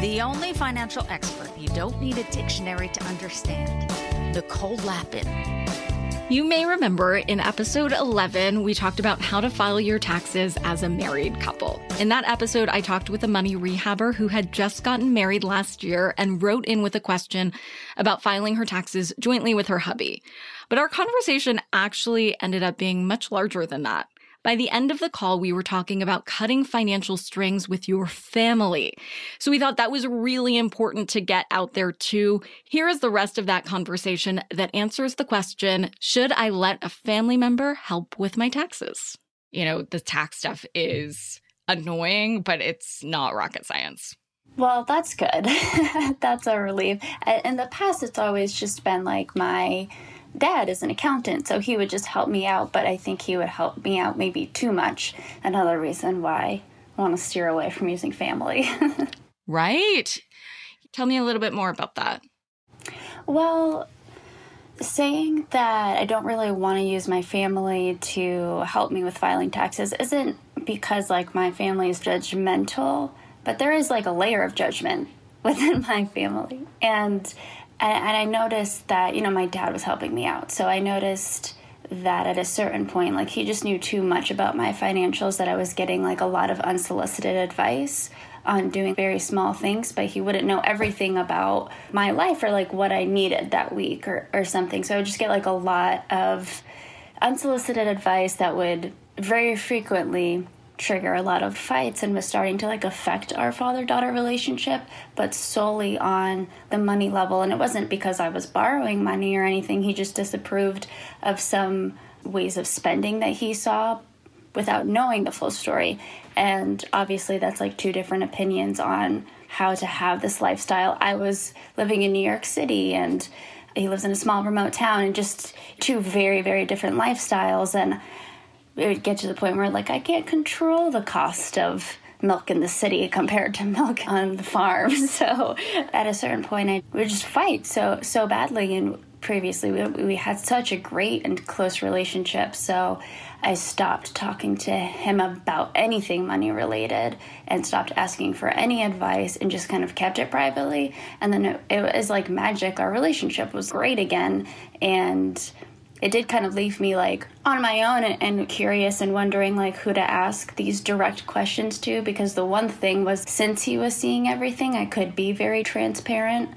The only financial expert you don't need a dictionary to understand, Nicole Lapin. You may remember in episode 11, we talked about how to file your taxes as a married couple. In that episode, I talked with a money rehabber who had just gotten married last year and wrote in with a question about filing her taxes jointly with her hubby. But our conversation actually ended up being much larger than that. By the end of the call, we were talking about cutting financial strings with your family. So we thought that was really important to get out there too. Here is the rest of that conversation that answers the question Should I let a family member help with my taxes? You know, the tax stuff is annoying, but it's not rocket science. Well, that's good. that's a relief. In the past, it's always just been like my dad is an accountant, so he would just help me out, but I think he would help me out maybe too much. Another reason why I want to steer away from using family. Right? Tell me a little bit more about that. well, saying that I don't really want to use my family to help me with filing taxes isn't because like my family is judgmental, but there is like a layer of judgment within my family. And and I noticed that, you know, my dad was helping me out. So I noticed that at a certain point, like he just knew too much about my financials that I was getting like a lot of unsolicited advice on doing very small things, but he wouldn't know everything about my life or like what I needed that week or, or something. So I would just get like a lot of unsolicited advice that would very frequently trigger a lot of fights and was starting to like affect our father daughter relationship but solely on the money level. And it wasn't because I was borrowing money or anything. He just disapproved of some ways of spending that he saw without knowing the full story. And obviously that's like two different opinions on how to have this lifestyle. I was living in New York City and he lives in a small remote town and just two very very different lifestyles. And it would get to the point where like I can't control the cost of milk in the city compared to milk on the farm. So at a certain point, I would just fight so so badly. And previously, we we had such a great and close relationship. So I stopped talking to him about anything money related and stopped asking for any advice and just kind of kept it privately. And then it, it was like magic. Our relationship was great again, and it did kind of leave me like on my own and, and, curious and wondering like who to ask these direct questions to because the one thing was since he was seeing everything i could be very transparent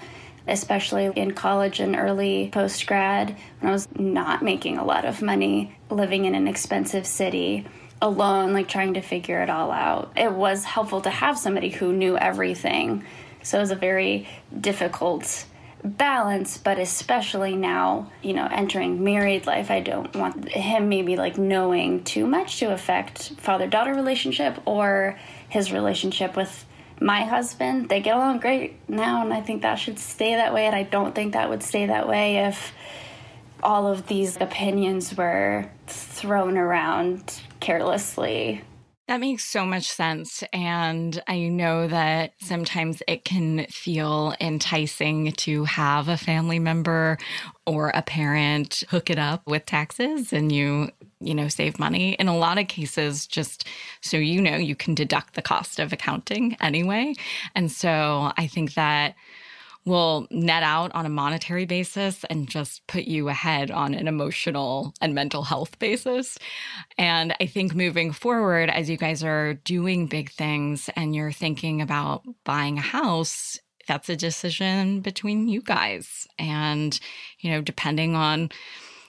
especially in college and early post grad when i was not making a lot of money living in an expensive city alone like trying to figure it all out. It was helpful to have somebody who knew everything. So it was a very difficult balance but especially now you know entering married life i don't want him maybe like knowing too much to affect father daughter relationship or his relationship with my husband. They get along great now and i think that should stay that way and i don't think that would stay that way if all of these opinions were thrown around carelessly That makes so much sense. And I know that sometimes it can feel enticing to have a family member or a parent hook it up with taxes and you, you know, save money. In a lot of cases, just so you know, you can deduct the cost of accounting anyway. And so I think that will net out on a monetary basis and just put you ahead on an emotional and mental health basis. And I think moving forward, as you guys are doing big things and you're thinking about buying a house, that's a decision between you guys. And, you know, depending on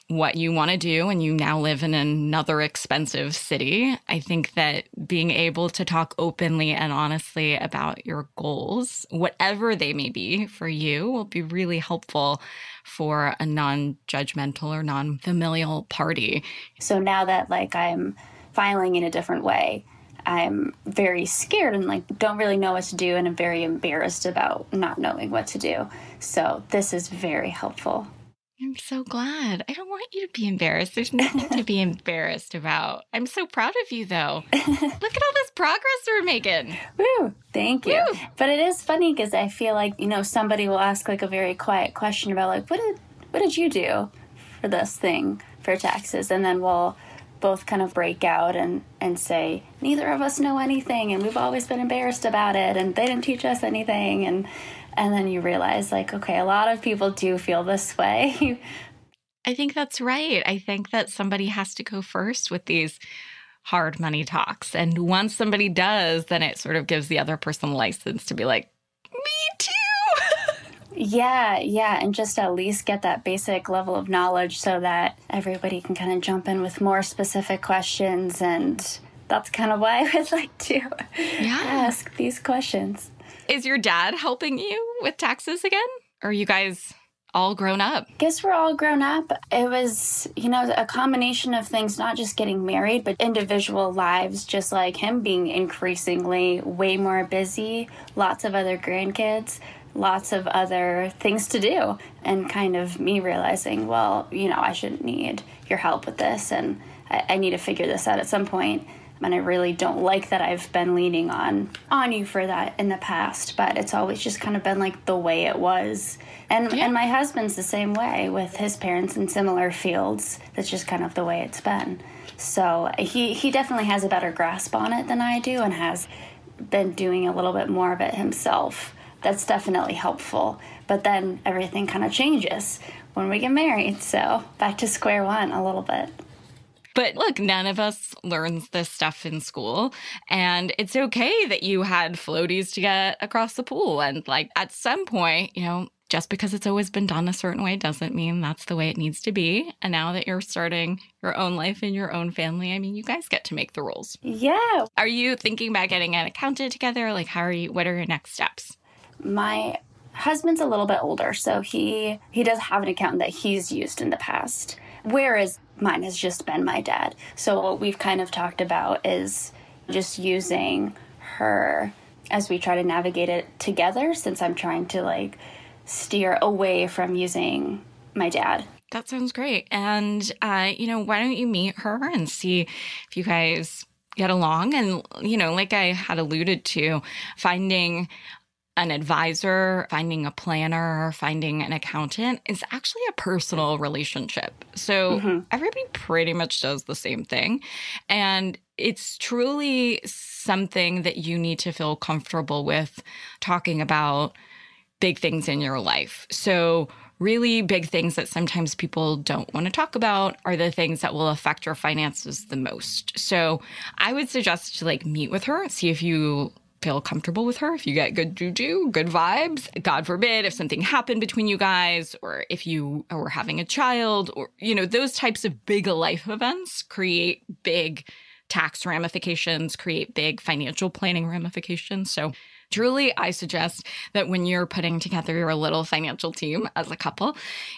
what you want to do and you now live in another expensive city, I think that being able to talk openly and honestly about your goals, whatever they may be for you, will be really helpful for a non judgmental or non familial party. So now that like I'm filing in a different way, I'm very scared and like don't really know what to do and I'm very embarrassed about not knowing what to do. So this is very helpful. I'm so glad. I don't want you to be embarrassed. There's nothing to be embarrassed about. I'm so proud of you, though. Look at all this progress we're making. Woo! Thank you. Woo. But it is funny because I feel like you know somebody will ask like a very quiet question about like what did what did you do for this thing for taxes, and then we'll both kind of break out and and say neither of us know anything, and we've always been embarrassed about it, and they didn't teach us anything, and and then you realize, like, okay, a lot of people do feel this way. I think that's right. I think that somebody has to go first with these hard money talks. And once somebody does, then it sort of gives the other person license to be like, me too. yeah, yeah. And just at least get that basic level of knowledge so that everybody can kind of jump in with more specific questions. And that's kind of why I would like to yeah. ask these questions. Is your dad helping you with taxes again? Or are you guys all grown up? I Guess we're all grown up. It was, you know, a combination of things, not just getting married, but individual lives, just like him being increasingly way more busy, lots of other grandkids, lots of other things to do, and kind of me realizing, well, you know, I shouldn't need your help with this, and I, I need to figure this out at some point and I really don't like that I've been leaning on on you for that in the past, but it's always just kind of been like the way it was. And yeah. and my husband's the same way with his parents in similar fields. That's just kind of the way it's been. So he he definitely has a better grasp on it than I do and has been doing a little bit more of it himself. That's definitely helpful. But then everything kind of changes when we get married. So back to square one a little bit. But look, none of us learns this stuff in school. And it's okay that you had floaties to get across the pool. And like at some point, you know, just because it's always been done a certain way doesn't mean that's the way it needs to be. And now that you're starting your own life in your own family, I mean, you guys get to make the rules. Yeah. Are you thinking about getting an accountant together? Like, how are you? What are your next steps? My husband's a little bit older, so he he does have an accountant that he's used in the past. Whereas mine has just been my dad. So what we've kind of talked about is just using her as we try to navigate it together since I'm trying to like steer away from using my dad. That sounds great. And uh, you know, why don't you meet her and see if you guys get along and you know, like I had alluded to, finding an advisor, finding a planner, finding an accountant is actually a personal relationship. So mm-hmm. everybody pretty much does the same thing. And it's truly something that you need to feel comfortable with talking about big things in your life. So really big things that sometimes people don't want to talk about are the things that will affect your finances the most. So I would suggest to like meet with her, see if you feel comfortable with her, if you get good juju, good vibes, God forbid if something happened between you guys or if you were having a child or, you know, those types of big life events create big tax ramifications, create big financial planning ramifications. So, truly, I suggest that when you're putting together your little financial team as a couple,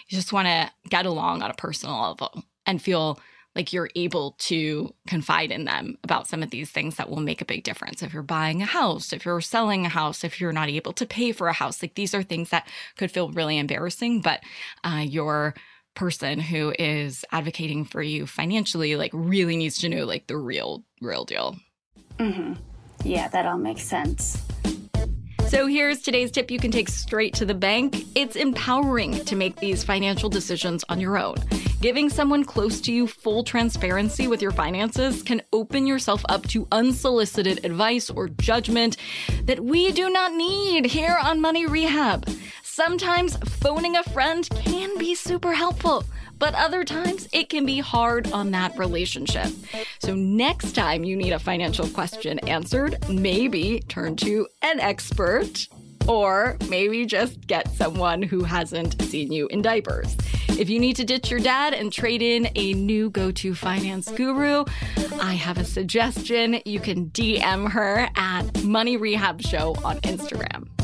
you just want to get along on a personal level and feel like you're able to confide in them about some of these things that will make a big difference. If you're buying a house, if you're selling a house, if you're not able to pay for a house, like these are things that could feel really embarrassing, but uh, your person who is advocating for you financially like really needs to know like the real real deal Mm-hmm. Yeah, that all makes sense. So here's today's tip you can take straight to the bank. It's empowering to make these financial decisions on your own. Giving someone close to you full transparency with your finances can open yourself up to unsolicited advice or judgment that we do not need here on Money Rehab. Sometimes phoning a friend can be super helpful but other times it can be hard on that relationship. So, next time you need a financial question answered, maybe turn to an expert. Or maybe just get someone who hasn't seen you in diapers. If you need to ditch your dad and trade in a new go to finance guru, I have a suggestion. You can DM her at Money Rehab Show on Instagram.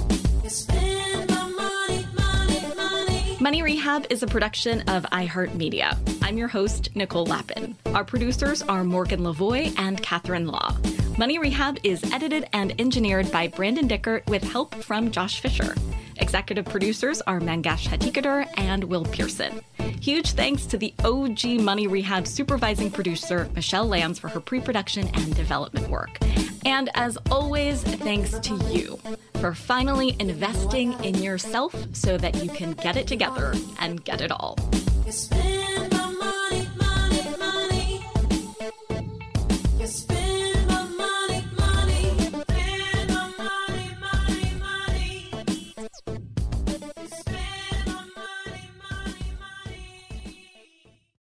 Money Rehab is a production of iHeartMedia. I'm your host, Nicole Lapin. Our producers are Morgan Lavoie and Catherine Law. Money Rehab is edited and engineered by Brandon Dickert with help from Josh Fisher. Executive producers are Mangesh Hattikudur and Will Pearson. Huge thanks to the OG Money Rehab supervising producer, Michelle Lands, for her pre production and development work. And as always, thanks to you for finally investing in yourself so that you can get it together and get it all.